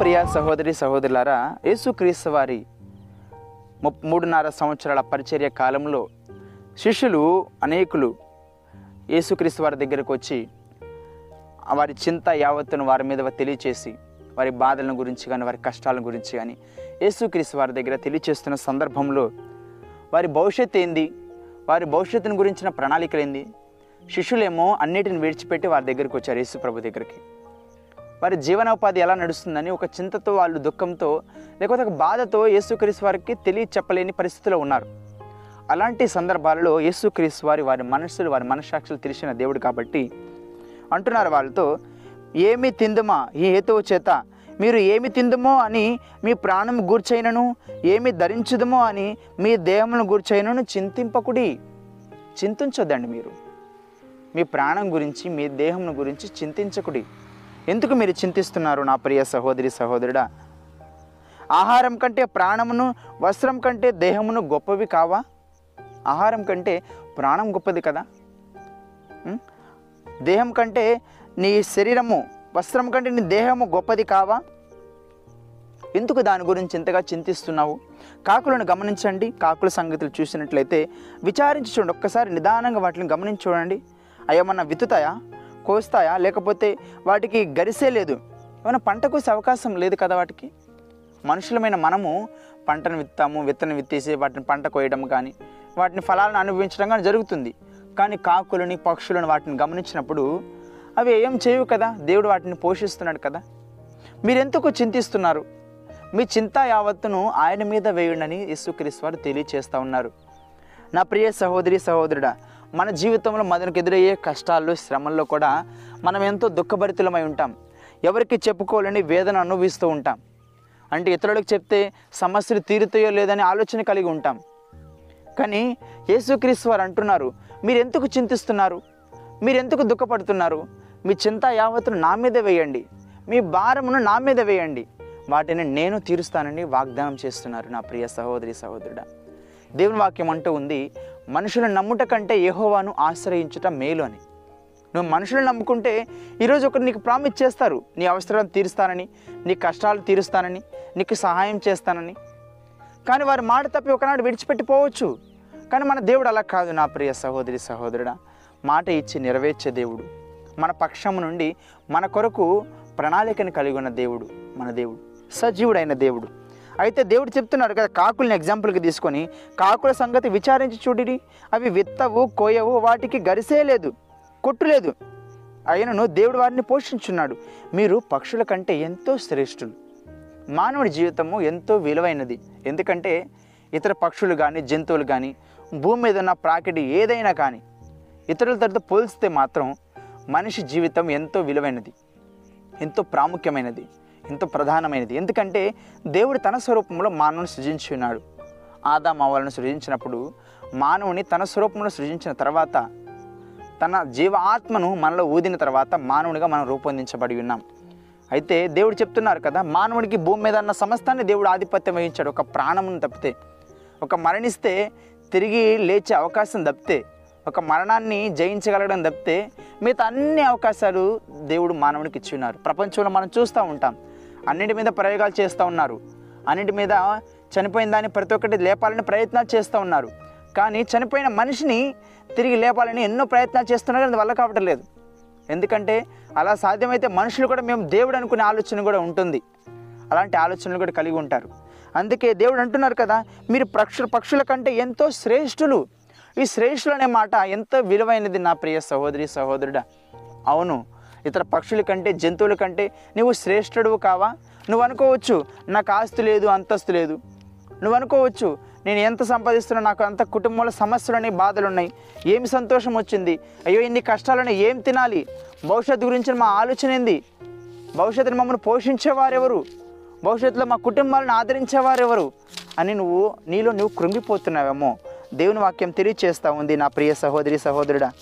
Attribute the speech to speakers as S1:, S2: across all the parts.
S1: ప్రియ సహోదరి సహోదరులారా యేసుక్రీస్తు వారి ముప్ మూడున్నర సంవత్సరాల పరిచర్య కాలంలో శిష్యులు అనేకులు యేసుక్రీస్తు వారి దగ్గరకు వచ్చి వారి చింత యావత్తును వారి మీద తెలియచేసి వారి బాధలను గురించి కానీ వారి కష్టాల గురించి కానీ యేసుక్రీస్తు వారి దగ్గర తెలియచేస్తున్న సందర్భంలో వారి భవిష్యత్తు ఏంది? వారి భవిష్యత్తును గురించిన ప్రణాళికలు ఏంది? శిష్యులేమో అన్నిటిని విడిచిపెట్టి వారి దగ్గరికి వచ్చారు యేసు ప్రభు దగ్గరికి. వారి జీవనోపాధి ఎలా నడుస్తుందని ఒక చింతతో వాళ్ళు దుఃఖంతో లేకపోతే ఒక బాధతో యేసుక్రీస్ వారికి తెలియ చెప్పలేని పరిస్థితిలో ఉన్నారు. అలాంటి సందర్భాలలో యేసుక్రీస్ వారి వారి మనస్సులు వారి మనస్సాక్షులు తెలిసిన దేవుడు కాబట్టి అంటున్నారు వాళ్ళతో ఏమి తిందుమా ఈ హేతువు చేత? మీరు ఏమి తిందుమో అని మీ ప్రాణం గూర్చైనను? ఏమి ధరించుదుమో అని మీ దేహమును గూర్చైనను? చింతింపకుడి. చింతించొద్దండి మీరు. మీ ప్రాణం గురించి మీ దేహం గురించి చింతించకుడి. ఎందుకు మీరు చింతిస్తున్నారు నా ప్రియ సహోదరి సహోదరుడా? ఆహారం కంటే ప్రాణమును వస్త్రం కంటే దేహమును గొప్పవి కావా? ఆహారం కంటే ప్రాణం గొప్పది కదా? దేహం కంటే నీ శరీరము వస్త్రం కంటే నీ దేహము గొప్పది కావా? ఎందుకు దాని గురించి ఇంతగా చింతిస్తున్నావు? కాకులను గమనించండి. కాకుల సంగతులు చూసినట్లయితే విచారించి చూడండి ఒక్కసారి నిదానంగా వాటిని గమనించి చూడండి. అవేమన్నా విత్తుతాయా? కోస్తాయా? లేకపోతే వాటికి గరిసే లేదు? ఏమైనా పంట కోసే అవకాశం లేదు కదా వాటికి? మనుషులమైన మనము పంటను విత్తాము విత్తనం విత్తేసి వాటిని పంట కోయడం కానీ వాటిని ఫలాలను అనుభవించడం కానీ జరుగుతుంది. కానీ కాకులని పక్షులను వాటిని గమనించినప్పుడు అవి ఏం చేయవు కదా? దేవుడు వాటిని పోషిస్తున్నాడు కదా? మీరెందుకు చింతిస్తున్నారు? మీ చింత యావత్తును ఆయన మీద వేయండి యేసుక్రీస్తు వారు తెలియచేస్తూ ఉన్నారు. నా ప్రియ సహోదరి సహోదరుడా మన జీవితంలో మనకు ఎదురయ్యే కష్టాల్లో శ్రమల్లో కూడా మనం ఎంతో దుఃఖభరితులమై ఉంటాం. ఎవరికి చెప్పుకోలేని వేదన అనుభవిస్తూ ఉంటాం. అంటే ఇతరులకు చెప్తే సమస్యలు తీరుతాయో లేదని ఆలోచన కలిగి ఉంటాం. కానీ యేసుక్రీస్తు వారు అంటున్నారు మీరెందుకు చింతిస్తున్నారు? మీరెందుకు దుఃఖపడుతున్నారు? మీ చింత యావత్తును నా మీద వేయండి. మీ భారమును నా మీద వేయండి. వాటిని నేను తీరుస్తానని వాగ్దానం చేస్తున్నారు నా ప్రియ సహోదరి సహోదరుడా. దేవుని వాక్యం అంటూ ఉంది మనుషులను నమ్ముట కంటే యెహోవాను ఆశ్రయించుట మేలు అని. నువ్వు మనుషులను నమ్ముకుంటే ఈరోజు ఒకరు నీకు ప్రామిస్ చేస్తారు. నీ అవసరాలు తీరుస్తానని నీ కష్టాలు తీరుస్తానని నీకు సహాయం చేస్తానని. కానీ వారి మాట తప్పి ఒకనాడు విడిచిపెట్టిపోవచ్చు కానీ మన దేవుడు అలా కాదు నా ప్రియ సహోదరి సహోదరుడా. మాట ఇచ్చి నెరవేర్చే దేవుడు. మన పక్షము నుండి మన కొరకు ప్రణాళికను కలిగి ఉన్న దేవుడు మన దేవుడు. సజీవుడైన దేవుడు. అయితే దేవుడు చెప్తున్నాడు కదా కాకుల్ని ఎగ్జాంపుల్కి తీసుకొని కాకుల సంగతి విచారించి చూడిడి అవి విత్తవు కోయవు వాటికి గరిసే లేదు కొట్టు లేదు. అయినను దేవుడు వారిని పోషించున్నాడు. మీరు పక్షుల కంటే ఎంతో శ్రేష్ఠులు. మానవుడి జీవితము ఎంతో విలువైనది. ఎందుకంటే ఇతర పక్షులు కానీ జంతువులు కానీ భూమి మీద ఉన్న ప్రాకిడి ఏదైనా కానీ ఇతరుల తరతో పోల్చితే మాత్రం మనిషి జీవితం ఎంతో విలువైనది ఎంతో ప్రాముఖ్యమైనది. ఎంతో ప్రధానమైనది. ఎందుకంటే దేవుడు తన స్వరూపంలో మానవుని సృజించి ఉన్నాడు. ఆదాం అవ్వాలను సృజించినప్పుడు మానవుని తన స్వరూపంలో సృజించిన తర్వాత తన జీవ ఆత్మను మనలో ఊదిన తర్వాత మానవునిగా మనం రూపొందించబడి ఉన్నాం. అయితే దేవుడు చెప్తున్నారు కదా మానవుడికి భూమి మీద ఉన్న సమస్తాన్ని దేవుడు ఆధిపత్యం వహించాడు. ఒక ప్రాణమును తప్పితే ఒక మరణిస్తే తిరిగి లేచే అవకాశం తప్పితే ఒక మరణాన్ని జయించగలగడం తప్పితే మిగతా అన్ని అవకాశాలు దేవుడు మానవునికి ఇచ్చి ఉన్నారు. ప్రపంచంలో మనం చూస్తూ ఉంటాం. అన్నిటి మీద ప్రయోగాలు చేస్తూ ఉన్నారు. అన్నిటి మీద చనిపోయిన దాన్ని ప్రతి ఒక్కటి లేపాలని ప్రయత్నాలు చేస్తూ ఉన్నారు. కానీ చనిపోయిన మనిషిని తిరిగి లేపాలని ఎన్నో ప్రయత్నాలు చేస్తున్నారు అది వల్ల కావటం లేదు. ఎందుకంటే అలా సాధ్యమైతే మనుషులు కూడా మేము దేవుడు అనుకునే ఆలోచన కూడా ఉంటుంది. అలాంటి ఆలోచనలు కూడా కలిగి ఉంటారు. అందుకే దేవుడు అంటున్నారు కదా మీరు పక్షు పక్షుల కంటే ఎంతో శ్రేష్ఠులు. ఈ శ్రేష్ఠులు అనే మాట ఎంతో విలువైనది నా ప్రియ సహోదరి సహోదరుడా. అవును ఇతర పక్షుల కంటే జంతువుల కంటే నువ్వు శ్రేష్ఠుడు కావా? నువ్వు అనుకోవచ్చు నాకు ఆస్తి లేదు అంతస్తు లేదు. నువ్వు అనుకోవచ్చు నేను ఎంత సంపాదిస్తున్నా నాకు అంత కుటుంబంలో సమస్యలని బాధలు ఉన్నాయి. ఏమి సంతోషం వచ్చింది? అయ్యో ఇన్ని కష్టాలను ఏం తినాలి? భవిష్యత్తు గురించి మా ఆలోచన ఏంది? భవిష్యత్తుని మమ్మల్ని పోషించేవారెవరు? భవిష్యత్తులో మా కుటుంబాలను ఆదరించేవారెవరు? అని నువ్వు నీలో నువ్వు కృంగిపోతున్నావేమో. దేవుని వాక్యం తెలియచేస్తా ఉంది నా ప్రియ సహోదరి సహోదరుడా.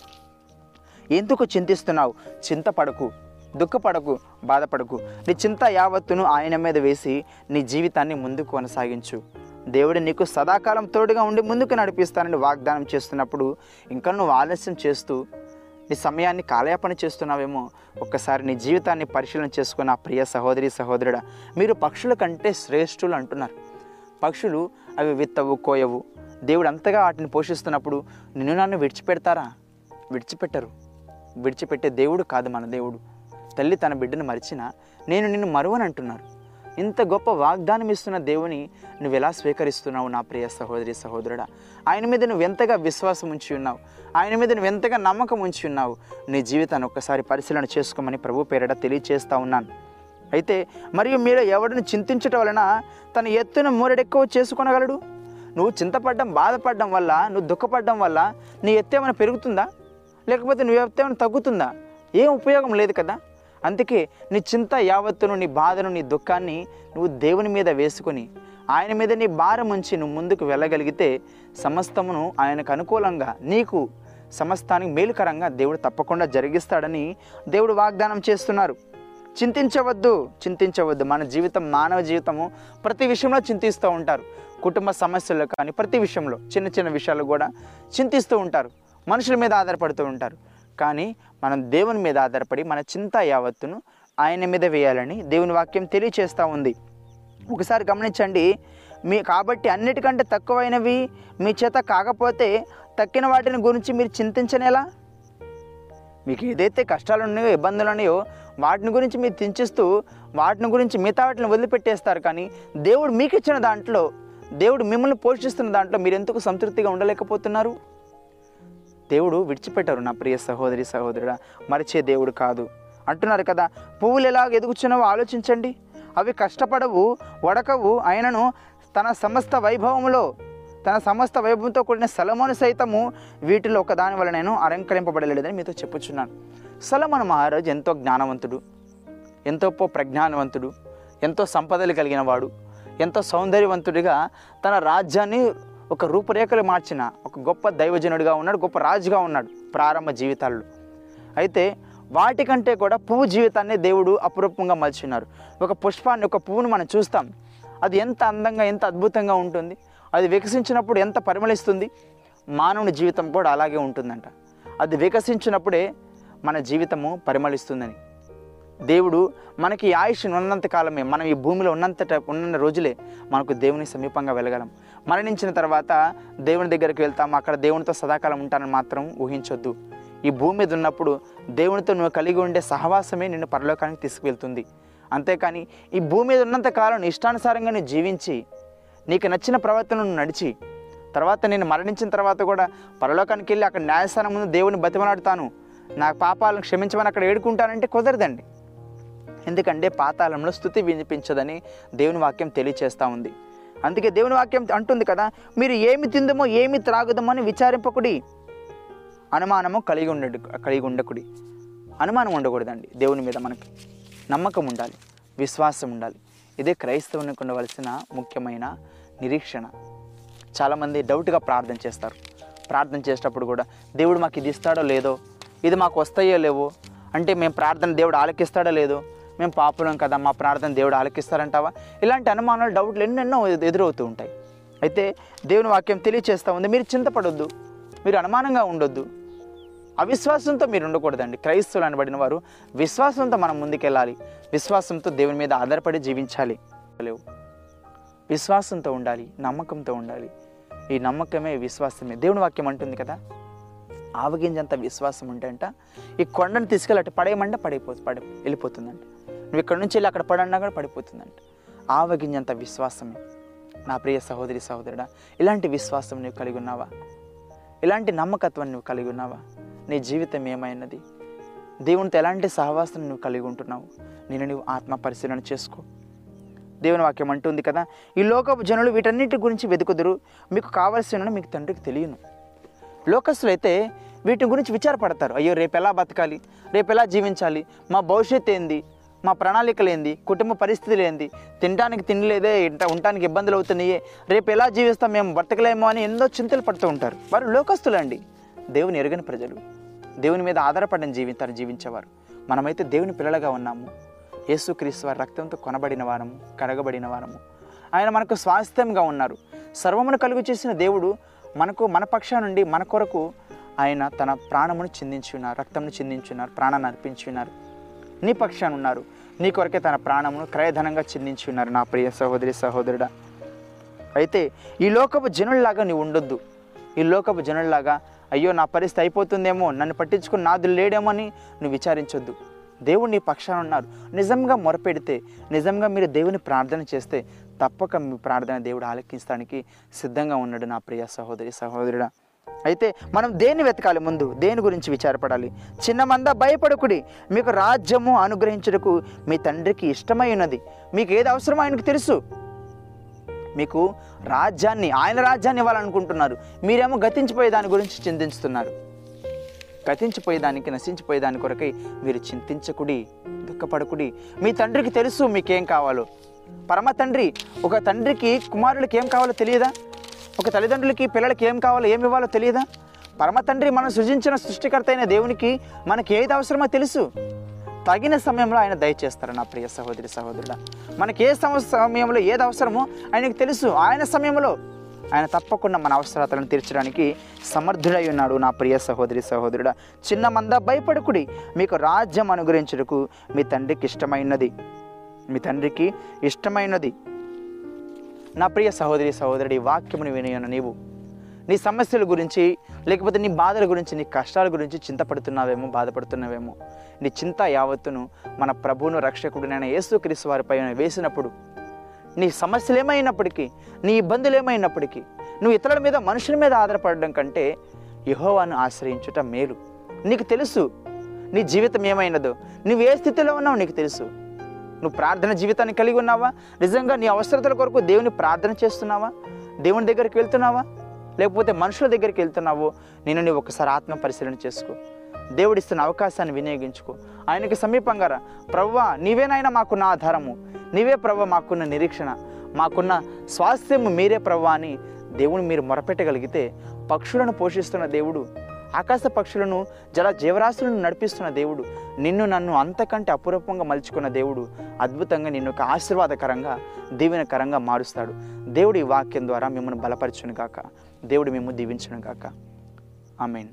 S1: ఎందుకు చింతిస్తున్నావు? చింతపడకు దుఃఖపడకు బాధపడకు. నీ చింత యావత్తును ఆయన మీద వేసి నీ జీవితాన్ని ముందుకు కొనసాగించు. దేవుడు నీకు సదాకాలం తోడుగా ఉండి ముందుకు నడిపిస్తానని వాగ్దానం చేస్తున్నప్పుడు ఇంకా నువ్వు ఆలస్యం చేస్తూ నీ సమయాన్ని కాలయాపన చేస్తున్నావేమో ఒక్కసారి నీ జీవితాన్ని పరిశీలన చేసుకున్న ప్రియ సహోదరి సహోదరుడా మీరు పక్షుల కంటే శ్రేష్ఠులు అంటున్నారు. పక్షులు అవి విత్తవు కోయవు. దేవుడు అంతగా వాటిని పోషిస్తున్నప్పుడు నిన్ను నన్ను విడిచిపెడతారా? విడిచిపెట్టరు. విడిచిపెట్టే దేవుడు కాదు మన దేవుడు. తల్లి తన బిడ్డను మరిచినా నేను నిన్ను మరువని అంటున్నారు. ఇంత గొప్ప వాగ్దానం ఇస్తున్న దేవుని నువ్వు ఎలా స్వీకరిస్తున్నావు నా ప్రియ సహోదరి సహోదరుడా? ఆయన మీద నువ్వు ఎంతగా విశ్వాసం ఉంచి ఉన్నావు? ఆయన మీద నువ్వు ఎంతగా నమ్మకం ఉంచి ఉన్నావు? నీ జీవితాన్ని ఒక్కసారి పరిశీలన చేసుకోమని ప్రభు పేరట తెలియచేస్తా ఉన్నాను. అయితే మరియు మీరు ఎవరిని చింతించటం వలన తన ఎత్తున మూరెడెక్కువ చేసుకొనగలడు? నువ్వు చింతపడ్డం బాధపడడం వల్ల నువ్వు దుఃఖపడడం వల్ల నీ ఎత్తు ఏమైనా పెరుగుతుందా? లేకపోతే నువ్వు ఎత్తు ఏమైనా తగ్గుతుందా? ఏం ఉపయోగం లేదు కదా? అందుకే నీ చింత యావత్తును నీ బాధను నీ దుఃఖాన్ని నువ్వు దేవుని మీద వేసుకొని ఆయన మీద నీ భారం ఉంచి నువ్వు ముందుకు వెళ్ళగలిగితే సమస్తమును ఆయనకు అనుకూలంగా నీకు సమస్తానికి మేలుకరంగా దేవుడు తప్పకుండా జరిగిస్తాడని దేవుడు వాగ్దానం చేస్తున్నారు. చింతించవద్దు చింతించవద్దు. మన జీవితం మానవ జీవితము ప్రతి విషయంలో చింతిస్తూ ఉంటారు. కుటుంబ సమస్యలు కానీ ప్రతి విషయంలో చిన్న చిన్న విషయాలు కూడా చింతిస్తూ ఉంటారు. మనుషుల మీద ఆధారపడుతూ ఉంటారు. కానీ మనం దేవుని మీద ఆధారపడి మన చింత యావత్తును ఆయన మీద వేయాలని దేవుని వాక్యం తెలియచేస్తూ ఉంది. ఒకసారి గమనించండి మీ కాబట్టి అన్నిటికంటే తక్కువైనవి మీ చేత కాకపోతే తక్కిన వాటిని గురించి మీరు చింతించనేలా? మీకు ఏదైతే కష్టాలు ఉన్నాయో ఇబ్బందులు ఉన్నాయో వాటిని గురించి మీరు చింతిస్తూ వాటిని గురించి మిగతా వాటిని వదిలిపెట్టేస్తారు. కానీ దేవుడు మీకు ఇచ్చిన దాంట్లో దేవుడు మిమ్మల్ని పోషిస్తున్న దాంట్లో మీరు ఎందుకు సంతృప్తిగా ఉండలేకపోతున్నారు? దేవుడు విడిచిపెట్టారు నా ప్రియ సహోదరి సహోదరుడా మరిచే దేవుడు కాదు. అంటున్నారు కదా పువ్వులు ఎలాగ ఎదుగుచున్నావో ఆలోచించండి. అవి కష్టపడవు వడకవు ఆయనను తన సమస్త వైభవంలో తన సమస్త వైభవంతో కూడిన సలమోను సైతము వీటిలో ఒకదాని వల్ల నేను అలంకరింపబడలేదని మీతో చెప్పుచున్నాను. సలమను మహారాజు ఎంతో జ్ఞానవంతుడు ఎంతో ప్రజ్ఞానవంతుడు ఎంతో సంపదలు కలిగిన వాడు ఎంతో సౌందర్యవంతుడిగా తన రాజ్యాన్ని ఒక రూపురేఖలు మార్చిన ఒక గొప్ప దైవజనుడిగా ఉన్నాడు గొప్ప రాజుగా ఉన్నాడు ప్రారంభ జీవితాల్లో. అయితే వాటికంటే కూడా పువ్వు జీవితాన్ని దేవుడు అపురూపంగా మలిచినారు. ఒక పుష్పాన్ని ఒక పువ్వును మనం చూస్తాం. అది ఎంత అందంగా ఎంత అద్భుతంగా ఉంటుంది. అది వికసించినప్పుడు ఎంత పరిమళిస్తుంది. మానవుని జీవితం కూడా అలాగే ఉంటుందంట. అది వికసించినప్పుడే మన జీవితము పరిమళిస్తుందని. దేవుడు మనకి ఆయుష్ని ఉన్నంత కాలమే మనం ఈ భూమిలో ఉన్నంత ఉన్న రోజులే మనకు దేవుని సమీపంగా వెళ్ళగలం మరణించిన తర్వాత దేవుని దగ్గరికి వెళ్తాం. అక్కడ దేవునితో సదాకాలం ఉంటానని మాత్రం ఊహించొద్దు. ఈ భూమి మీద ఉన్నప్పుడు దేవునితో నువ్వు కలిగి ఉండే సహవాసమే నిన్ను పరలోకానికి తీసుకువెళ్తుంది. అంతేకాని ఈ భూమి మీద ఉన్నంత కాలం ఇష్టానుసారంగా నువ్వు జీవించి నీకు నచ్చిన ప్రవర్తనను నడిచి తర్వాత నేను మరణించిన తర్వాత కూడా పరలోకానికి వెళ్ళి అక్కడ న్యాయస్థానం ముందు దేవుని బతిమలాడుతాను. నా పాపాలను క్షమించమని అక్కడ ఏడుకుంటానంటే కుదరదండి. ఎందుకంటే పాతాళంలో స్థుతి వినిపించదని దేవుని వాక్యం తెలియచేస్తూ ఉంది. అందుకే దేవుని వాక్యం అంటుంది కదా మీరు ఏమి తిందమో ఏమి త్రాగుదమో అని విచారింపకుడి. అనుమానము కలిగి ఉండడు కలిగి ఉండకుడి. అనుమానం ఉండకూడదండి. దేవుని మీద మనకి నమ్మకం ఉండాలి. విశ్వాసం ఉండాలి. ఇదే క్రైస్తవునికి ఉండవలసిన ముఖ్యమైన నిరీక్షణ. చాలామంది డౌట్గా ప్రార్థన చేస్తారు. ప్రార్థన చేసేటప్పుడు కూడా దేవుడు మాకు ఇది ఇస్తాడో లేదో? ఇది మాకు వస్తాయో లేవో? అంటే మేము ప్రార్థన దేవుడు ఆలకిస్తాడో లేదో? మేము పాపులం కదా మా ప్రార్థన దేవుడు ఆలకిస్తారంటావా? ఇలాంటి అనుమానాలు డౌట్లు ఎన్నెన్నో ఎదురవుతూ ఉంటాయి. అయితే దేవుని వాక్యం తెలియచేస్తూ ఉంది. మీరు చింతపడొద్దు మీరు అనుమానంగా ఉండొద్దు. అవిశ్వాసంతో మీరు ఉండకూడదండి. క్రైస్తవులు అనబడిన వారు విశ్వాసంతో మనం ముందుకెళ్ళాలి. విశ్వాసంతో దేవుని మీద ఆధారపడి జీవించాలి. లేవు. విశ్వాసంతో ఉండాలి నమ్మకంతో ఉండాలి. ఈ నమ్మకమే విశ్వాసమే. దేవుని వాక్యం అంటుంది కదా ఆవగింజంత విశ్వాసం ఉంటే అంట ఈ కొండను తీసుకెళ్ళి అటు పడేయమంటే పడిపో పడి వెళ్ళిపోతుందంట. నువ్వు ఇక్కడ నుంచి వెళ్ళి అక్కడ పడన్నా కూడా పడిపోతుందంట. ఆవగింజంత విశ్వాసమే. నా ప్రియ సహోదరి సహోదరుడా ఇలాంటి విశ్వాసం నువ్వు కలిగి ఉన్నావా? ఇలాంటి నమ్మకత్వం నువ్వు కలిగి ఉన్నావా? నీ జీవితం ఏమైనది? దేవునితో ఎలాంటి సహవాసం నువ్వు కలిగి ఉంటున్నావు? నేను నువ్వు ఆత్మ పరిశీలన చేసుకో. దేవుని వాక్యం అంటుంది కదా ఈ లోకపు జనులు వీటన్నిటి గురించి వెతుకుదురు. మీకు కావాల్సిన మీకు తండ్రికి తెలియను. లోకస్తులు అయితే వీటి గురించి విచారపడతారు. అయ్యో రేపు ఎలా బతకాలి? రేపు ఎలా జీవించాలి? మా భవిష్యత్తు ఏంది? మా ప్రణాళికలు ఏంది కుటుంబ పరిస్థితులు ఏంది తినడానికి తిండి లేదే ఇంట ఉండటానికి ఇబ్బందులు అవుతున్నాయే? రేపు ఎలా జీవిస్తాం? మేము బ్రతకలేమో అని ఎన్నో చింతలు పడుతూ ఉంటారు. వారు లోకస్తులండి. దేవుని ఎరుగని ప్రజలు. దేవుని మీద ఆధారపడిన జీవితాన్ని జీవించేవారు. మనమైతే దేవుని పిల్లలుగా ఉన్నాము. యేసుక్రీస్తు వారి రక్తంతో కొనబడిన వారము కడగబడిన వారము. ఆయన మనకు స్వాస్థ్యంగా ఉన్నారు. సర్వమును కలుగు చేసిన దేవుడు మనకు మన పక్షా నుండి మన కొరకు ఆయన తన ప్రాణమును చిందించున్నారు రక్తంను చిందించి ప్రాణాన్ని అర్పించున్నారు. నీ పక్షాన ఉన్నారు. నీ కొరకే తన ప్రాణమును క్రయధనంగా చిందించి ఉన్నారు నా ప్రియ సహోదరి సహోదరుడా. అయితే ఈ లోకపు జనుల్లాగా నీవు ఉండొద్దు. ఈ లోకపు జనుల్లాగా అయ్యో నా పరిస్థితి అయిపోతుందేమో నన్ను పట్టించుకుని నాదు లేడేమో అని నువ్వు విచారించొద్దు. దేవుడు నీ పక్షాన ఉన్నారు. నిజంగా మొరపెడితే నిజంగా మీరు దేవుని ప్రార్థన చేస్తే తప్పక మీ ప్రార్థన దేవుడు ఆలకించడానికి సిద్ధంగా ఉన్నాడు నా ప్రియ సహోదరి సహోదరుడా. అయితే మనం దేన్ని వెతకాలి ముందు? దేని గురించి విచారపడాలి? చిన్నమంద భయపడకుడి. మీకు రాజ్యము అనుగ్రహించుటకు మీ తండ్రికి ఇష్టమై ఉన్నది మీకు ఏది అవసరమో ఆయనకు తెలుసు. మీకు రాజ్యాన్ని ఆయన రాజ్యాన్ని ఇవ్వాలనుకుంటున్నారు. మీరేమో గతించిపోయే దాని గురించి చింతిస్తున్నారు. గతించిపోయే దానికి నశించిపోయే దాని కొరకై మీరు చింతించకుడి దుఃఖపడకుడి. మీ తండ్రికి తెలుసు మీకేం కావాలో. పరమ తండ్రి ఒక తండ్రికి కుమారులకి ఏం కావాలో తెలియదా? ఒక తల్లిదండ్రులకి పిల్లలకి ఏం కావాలో ఏమి ఇవ్వాలో తెలియదా? పరమ తండ్రి మనం సృజించిన సృష్టికర్త అయిన దేవునికి మనకి ఏది అవసరమో తెలుసు. తగిన సమయంలో ఆయన దయచేస్తారు నా ప్రియ సహోదరి సహోదరుడా. మనకి ఏ సమయంలో ఏది అవసరమో ఆయనకు తెలుసు. ఆయన సమయంలో ఆయన తప్పకుండా మన అవసరాలను తీర్చడానికి సమర్థుడై ఉన్నాడు నా ప్రియ సహోదరి సహోదరుడా. చిన్న మంద భయపడుకుడి. మీకు రాజ్యం అనుగ్రహించడకు మీ తండ్రికి ఇష్టమైనది. మీ తండ్రికి ఇష్టమైనది. నా ప్రియ సహోదరి సహోదరుడి వాక్యముని వినియను నీవు నీ సమస్యల గురించి లేకపోతే నీ బాధల గురించి నీ కష్టాల గురించి చింతపడుతున్నావేమో బాధపడుతున్నావేమో నీ చింత యావత్తును మన ప్రభువును రక్షకుడినైన యేసుక్రీస్తు వారిపై వేసినప్పుడు నీ సమస్యలు ఏమైనప్పటికీ నీ ఇబ్బందులు ఏమైనప్పటికీ నువ్వు ఇతరుల మీద మనుషుల మీద ఆధారపడడం కంటే యహోవాను ఆశ్రయించుట మేలు. నీకు తెలుసు నీ జీవితం ఏమైనదో నువ్వు ఏ స్థితిలో ఉన్నావు నీకు తెలుసు. నువ్వు ప్రార్థన జీవితాన్ని కలిగి ఉన్నావా? నిజంగా నీ అవసరతల కొరకు దేవుని ప్రార్థన చేస్తున్నావా? దేవుని దగ్గరికి వెళ్తున్నావా? లేకపోతే మనుషుల దగ్గరికి వెళ్తున్నావో? నేను నీవు ఒకసారి ఆత్మ పరిశీలన చేసుకో. దేవుడిస్తున్న అవకాశాన్ని వినియోగించుకో. ఆయనకి సమీపంగా రా. ప్రవ్వా నీవేనైనా మాకున్న ఆధారము. నీవే ప్రవ్వ మాకున్న నిరీక్షణ. మాకున్న స్వాస్థ్యము మీరే ప్రవ్వా అని దేవుని మీరు మొరపెట్టగలిగితే పక్షులను పోషిస్తున్న దేవుడు ఆకాశ పక్షులను జల జీవరాశులను నడిపిస్తున్న దేవుడు నిన్ను నన్ను అంతకంటే అపురూపంగా మలుచుకున్న దేవుడు అద్భుతంగా నిన్ను ఒక ఆశీర్వాదకరంగా దీవెనకరంగా మారుస్తాడు. దేవుడి వాక్యం ద్వారా మిమ్మల్ని బలపరచును గాక దేవుడు మేము దీవించును గాక ఆమెన్.